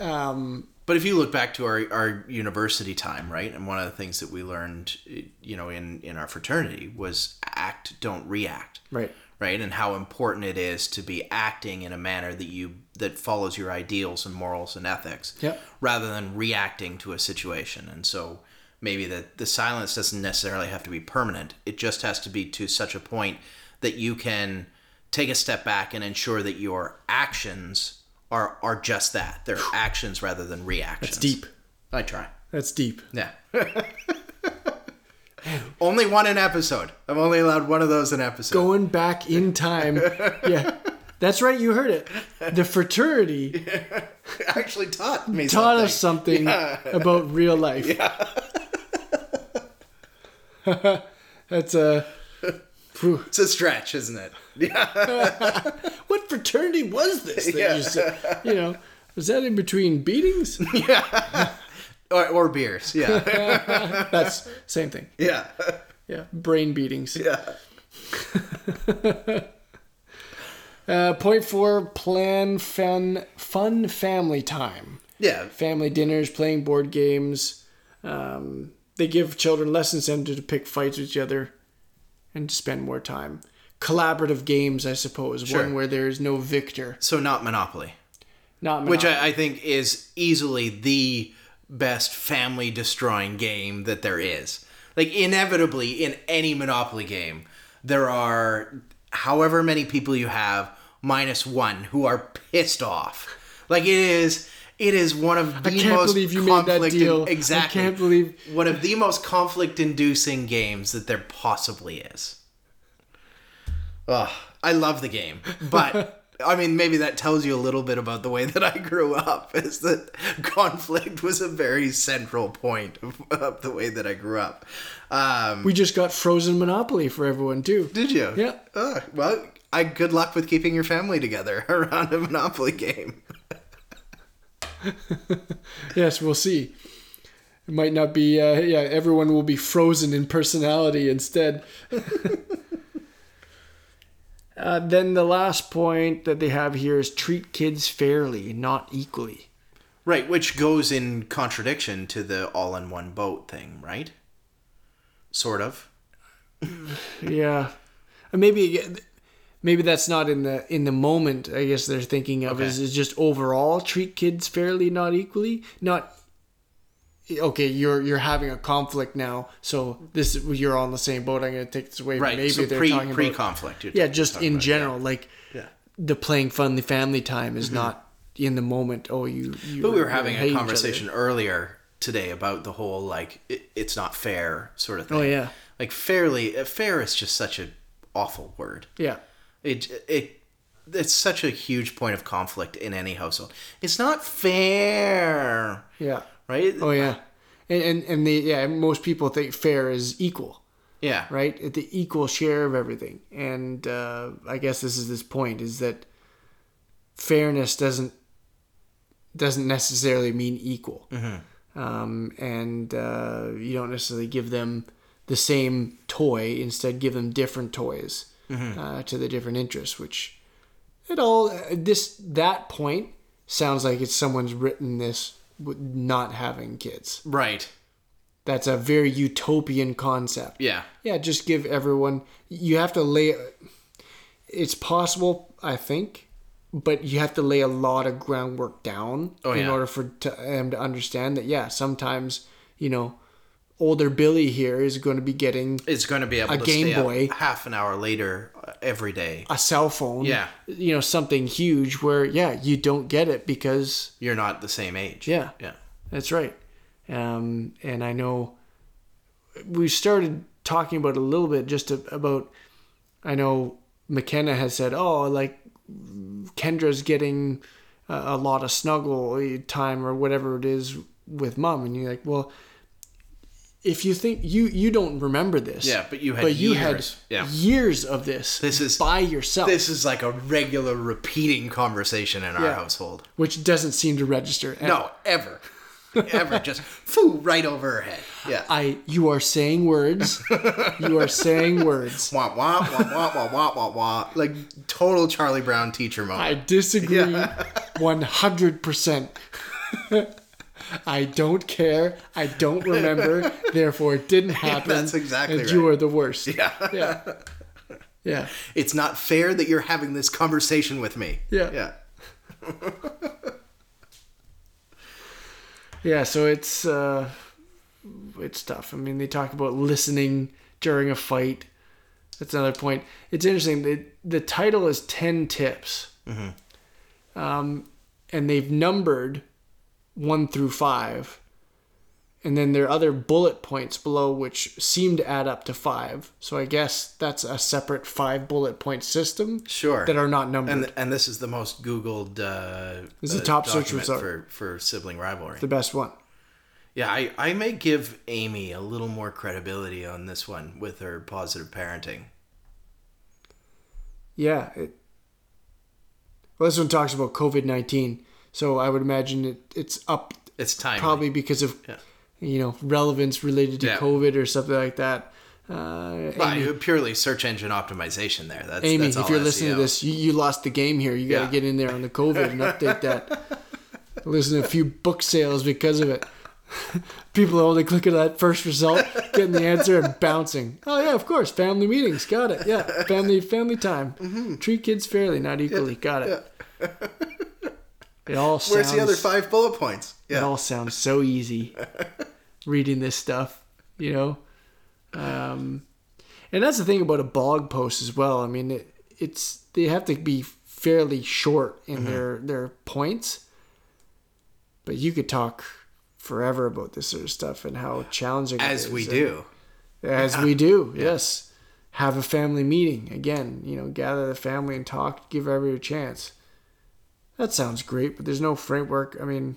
Um, But if you look back to our, our university time, right, and one of the things that we learned, you know, in in our fraternity was act, don't react, right. right, and how important it is to be acting in a manner that you that follows your ideals and morals and ethics, Yep. rather than reacting to a situation. And so maybe that the silence doesn't necessarily have to be permanent. It just has to be to such a point that you can take a step back and ensure that your actions are are just that. They're actions rather than reactions. It's deep. I try. That's deep. Yeah. only one an episode. I'm only allowed one of those an episode. Going back in time. yeah. That's right, you heard it. The fraternity actually taught me taught something. us something about real life. Yeah. That's a. It's a stretch, isn't it? Yeah. What fraternity was this? That Yeah. you, said, you know, was that in between beatings? or, or beers. Yeah. That's same thing. yeah. Yeah, brain beatings. Yeah. Uh, point four: plan fun, fun family time. Yeah. Family dinners, playing board games. Um, they give children less incentive to pick fights with each other, and to spend more time. Collaborative games, I suppose, Sure. one where there is no victor. So not Monopoly, Not which I, I think is easily the best family destroying game that there is. Like inevitably in any Monopoly game, there are however many people you have minus one who are pissed off. Like it is. It is one of the can't most believe you made that conflict- deal. I Exactly. can't believe- one of the most conflict-inducing games that there possibly is. Ugh, I love the game, but I mean, maybe that tells you a little bit about the way that I grew up. Is that conflict was a very central point of, of the way that I grew up. Um, we just got frozen Monopoly for everyone too. did you? Yeah. Ugh, well, I good luck with keeping your family together around a Monopoly game. Yes, we'll see. It might not be. Uh, yeah, everyone will be frozen in personality instead. Uh, then the last point that they have here is treat kids fairly, not equally. Right, which goes in contradiction to the all-in-one boat thing, right? Sort of. Yeah, maybe maybe that's not in the in the moment. I guess they're thinking of Okay. is, is just overall treat kids fairly, not equally, not. Okay, you're you're having a conflict now, so this you're on the same boat. I'm going to take this away. Right. Maybe so they're pre talking about pre-conflict. you're yeah, just in about, general, like Yeah. yeah. the playing fun, the family time is not in the moment. Oh, you. you But we were having a conversation earlier today about the whole like it, it's not fair sort of thing. Oh yeah, Like fairly, uh, fair is just such an awful word. yeah, It it it's such a huge point of conflict in any household. It's not fair, yeah. Right? Oh yeah, and and and the yeah most people think fair is equal. yeah, right? At the equal share of everything. And uh, I guess this is this point is that fairness doesn't doesn't necessarily mean equal, um, and uh, you don't necessarily give them the same toy. Instead, give them different toys uh, to the different interests. Which it all this that point sounds like it's someone's written this not having kids. Right. That's a very utopian concept. Yeah. Yeah, just give everyone. You have to lay. It's possible, I think, but you have to lay a lot of groundwork down Oh, in yeah. order for to, them to understand that. Yeah, sometimes you know, older Billy here is going to be getting It's going to be able A to Game Boy. half an hour later uh, every day. a cell phone. Yeah. you know something huge where yeah you don't get it because You're not the same age. Yeah. Yeah. That's right. Um, and I know we started talking about a little bit just about. I know McKenna has said, "Oh, like Kendra's getting a, a lot of snuggle time or whatever it is with mom," and you're like, "Well, if you think you you don't remember this, Yeah, but you had but you years. had Yeah. years of this, This is- by yourself, This is like a regular repeating conversation in our Yeah. household. which doesn't seem to register. And No, ever. ever. Just foo right over her head. Yeah. I you are saying words. you are saying words. Wah, wah, wah, wah, wah, wah, wah, wah. Like total Charlie Brown teacher moment. I disagree one hundred percent. I don't care. I don't remember. Therefore, it didn't happen. that's exactly And you are the worst. yeah. Yeah. Yeah. It's not fair that you're having this conversation with me. Yeah. Yeah. Yeah. So it's uh, it's tough. I mean, they talk about listening during a fight. That's another point. It's interesting. The the title is ten tips, um, and they've numbered one through five, and then there are other bullet points below which seem to add up to five. So I guess that's a separate five bullet point system Sure. that are not numbered. and and this is the most googled uh, This is the uh, top search result. for for sibling rivalry. the best one. Yeah, I, I may give Amy a little more credibility on this one with her positive parenting. Yeah. It, well, this one talks about COVID nineteen, so I would imagine it, it's up It's time. probably because of Yeah. you know relevance related to Yeah. COVID or something like that. Uh, Amy, purely search engine optimization there. That's Amy that's if you're SEO. listening to this, you, you lost the game here. You got to Yeah. get in there on the COVID and update that. Listen a few book sales because of it. People are only clicking that first result, getting the answer and bouncing. Oh yeah, of course, family meetings, got it. Yeah, family family time. Mm-hmm. Treat kids fairly, not equally, got it. It all sounds. Where's the other five bullet points? It all sounds so easy reading this stuff, you know. Um, and that's the thing about a blog post as well. I mean, it, it's they have to be fairly short in Mm-hmm. their their points, but you could talk forever about this sort of stuff and how challenging As is. we And- do. as we do. Yes, have a family meeting again. You know, gather the family and talk. Give everybody a chance. That sounds great, but there's no framework. I mean,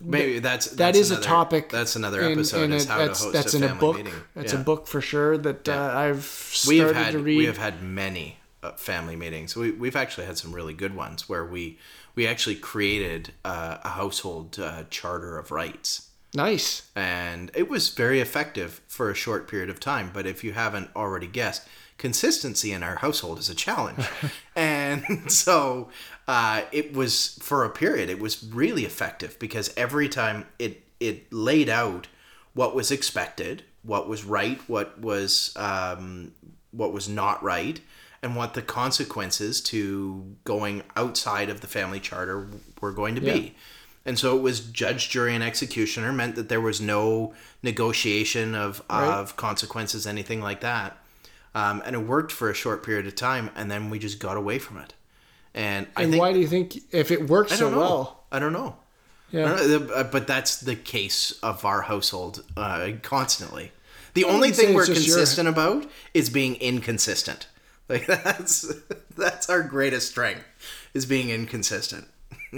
Maybe that's, that that's is a topic. That's another episode. and is it- how that's, to host that's a in family a book. meeting. That's Yeah. a book for sure that Yeah. uh, I've started we have had to read. we have had many uh, family meetings. We we've actually had some really good ones where we we actually created uh, a household uh, charter of rights. nice. and it was very effective for a short period of time. But if you haven't already guessed, consistency in our household is a challenge, and so uh, it was for a period. It was really effective because every time it it laid out what was expected, what was right, what was um, what was not right, and what the consequences to going outside of the family charter were going to be. And so it was judge, jury, and executioner meant that there was no negotiation of, of consequences, anything like that. Um, and it worked for a short period of time, and then we just got away from it. And I And think why do you think if it works so know. well? I don't know. Yeah. Don't know, But that's the case of our household uh, constantly. The only thing we're just your- consistent about is being inconsistent. Like that's that's our greatest strength is being inconsistent.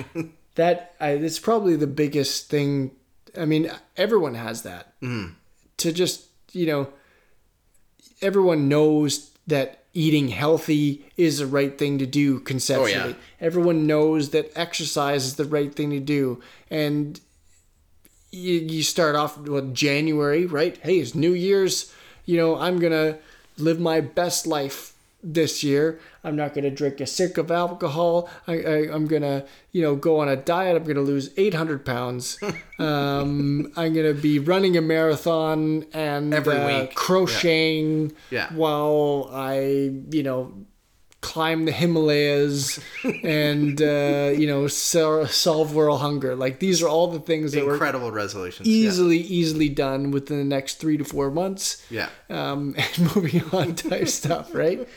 that I, it's probably the biggest thing. I mean, everyone has that. To just you know, everyone knows that eating healthy is the right thing to do oh, conceptually. Everyone knows that exercise is the right thing to do, and you, you start off with January, right? Hey, it's New Year's. You know, I'm gonna live my best life this year. I'm not gonna drink a sip of alcohol. I, I, I'm gonna, you know, go on a diet. I'm gonna lose 800 pounds. um, I'm gonna be running a marathon and Every uh, week. crocheting Yeah. while I, you know, climb the Himalayas and uh, you know sol- solve world hunger. Like these are all the things that were Incredible resolutions. yeah. easily easily done within the next three to four months Yeah. um, and moving on type stuff right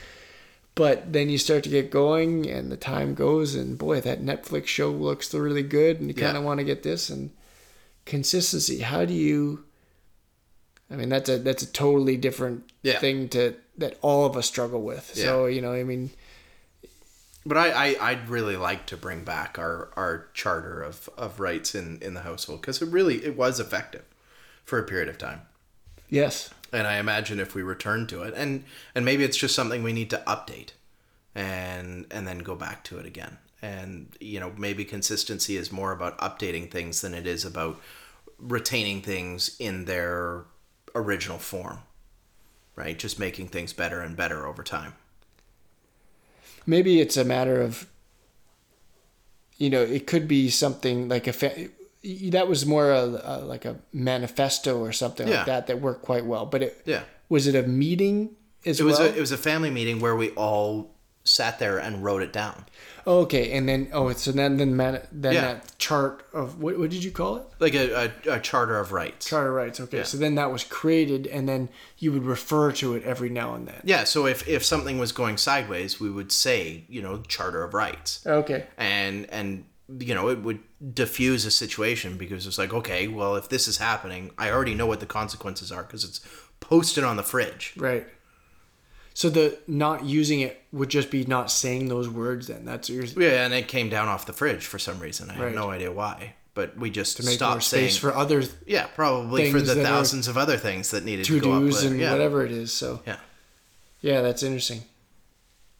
but then you start to get going and the time goes and boy that netflix show looks really good and you Yeah. kind of want to get this and consistency how do you i mean that's a that's a totally different Yeah. thing to that all of us struggle with so you know i mean But I, I I'd really like to bring back our, our charter of, of rights in, in the household because it really it was effective for a period of time. yes And I imagine if we return to it and and maybe it's just something we need to update and and then go back to it again. And you know, maybe consistency is more about updating things than it is about retaining things in their original form. Right? Just making things better and better over time. maybe it's a matter of you know it could be something like a fa- that was more a, a, like a manifesto or something Yeah. like that that worked quite well but it Yeah. was it a meeting as It was well a it was a family meeting where we all sat there and wrote it down. Okay, and then oh, so then then man, then Yeah. that chart of what what did you call it? Like a, a, a charter of rights. Charter of rights. Okay, so then that was created, and then you would refer to it every now and then. yeah, so if, if something was going sideways, we would say, you know, charter of rights. Okay. and and you know it would diffuse a situation because it's like okay well if this is happening i already know what the consequences are because it's posted on the fridge Right. So the not using it would just be not saying those words. Then that's your yeah and it came down off the fridge for some reason i Right. have no idea why but we just to make stopped more space saying for other yeah probably for the thousands of other things that needed to go up later. and yeah. whatever it is. So yeah yeah, that's interesting.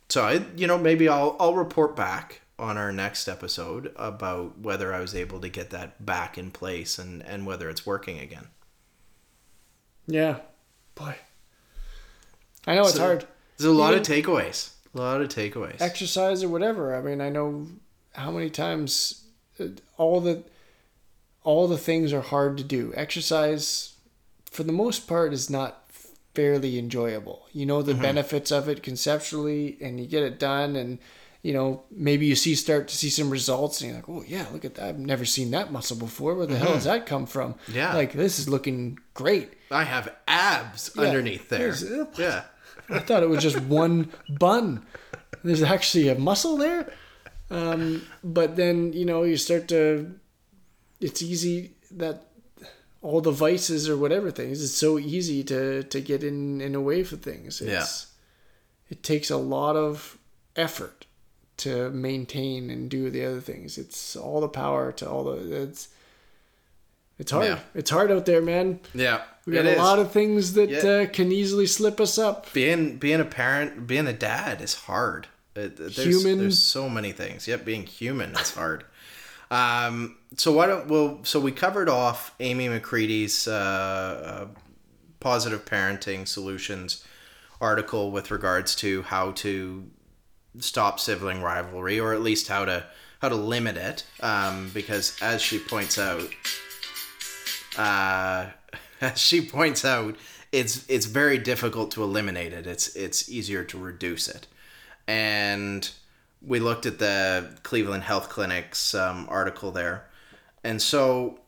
so i you know maybe i'll i'll report back on our next episode about whether i was able to get that back in place and and whether it's working again Yeah, boy. I know it's hard. there's a lot of takeaways a lot of takeaways exercise or whatever. I mean, I know how many times uh, all the all the things are hard to do. Exercise, for the most part, is not fairly enjoyable. You know the benefits of it conceptually, and you get it done, and you know maybe you see start to see some results, and you're like, oh yeah, look at that! I've never seen that muscle before. Where the hell does that come from? Yeah. like this is looking great. I have abs Yeah. underneath there. Yeah. I thought it was just one bun. There's actually a muscle there. Um, but then, you know, you start to, it's easy that all the vices or whatever things, it's so easy to, to get in, in a way for things. It's, It takes a lot of effort to maintain and do the other things. It's all the power to all the, it's, it's hard. Yeah. It's hard out there, man. Yeah. We got a is. lot of things that Yeah. uh, can easily slip us up. being being a parent, being a dad is hard. It, there's, Human. There's so many things. Yep, being human is hard. um, so why don't we'll so we covered off Amy McCready's uh, uh, positive parenting solutions article with regards to how to stop sibling rivalry or at least how to how to limit it um, because as she points out uh, as she points out it's it's very difficult to eliminate it. It's it's easier to reduce it. And we looked at the Cleveland Health Clinic's um, article there. And so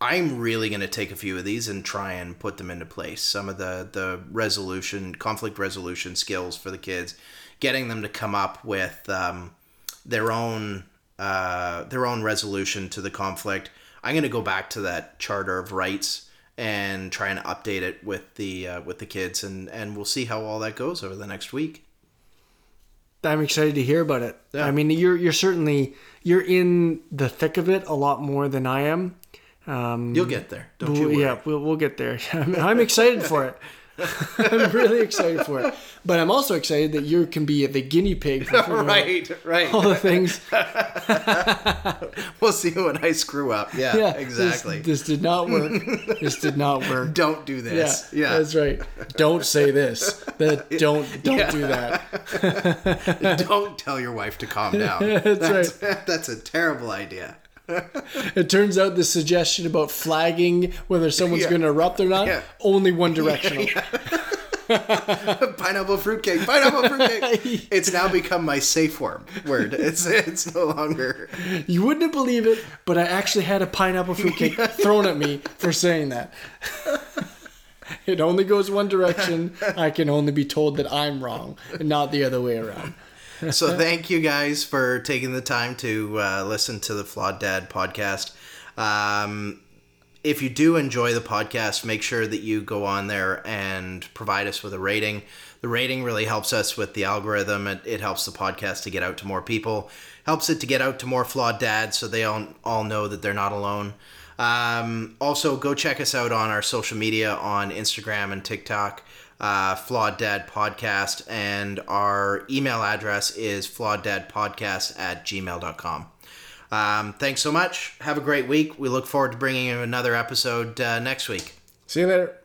I'm really going to take a few of these and try and put them into place. Some of the the resolution, conflict resolution skills for the kids, getting them to come up with um, their own uh, their own resolution to the conflict. I'm going to go back to that charter of rights and try and update it with the uh, with the kids, and and we'll see how all that goes over the next week. I'm excited to hear about it. Yeah. I mean, you're you're certainly you're in the thick of it a lot more than I am. Um, You'll get there, don't you? Worry. yeah, we'll, we'll get there. I'm, I'm excited for it. I'm really excited for it. But I'm also excited that you can be the guinea pig for right, right. all the things. We'll see when I screw up. Yeah, Yeah, exactly. This, this did not work. this did not work. don't do this. Yeah, that's right. Don't say this. That don't don't Yeah. do that. don't tell your wife to calm down. That's that's, that's a terrible idea. It turns out the suggestion about flagging whether someone's Yeah. going to erupt or not Yeah. only one directional. pineapple fruitcake. Pineapple fruitcake. it's now become my safe word. Word. It's it's no longer. You wouldn't believe it, but I actually had a pineapple fruitcake thrown at me for saying that. it only goes one direction. I can only be told that I'm wrong and not the other way around. So thank you guys for taking the time to uh, listen to the Flawed Dad podcast. Um, if you do enjoy the podcast, make sure that you go on there and provide us with a rating. The rating really helps us with the algorithm. It, it helps the podcast to get out to more people, helps it to get out to more flawed dads so they all, all know that they're not alone. Um, also, go check us out on our social media on Instagram and TikTok, uh, Flawed Dad Podcast, and our email address is flaweddadpodcast at gmail.com. Um, thanks so much. Have a great week. We look forward to bringing you another episode uh, next week. See you later.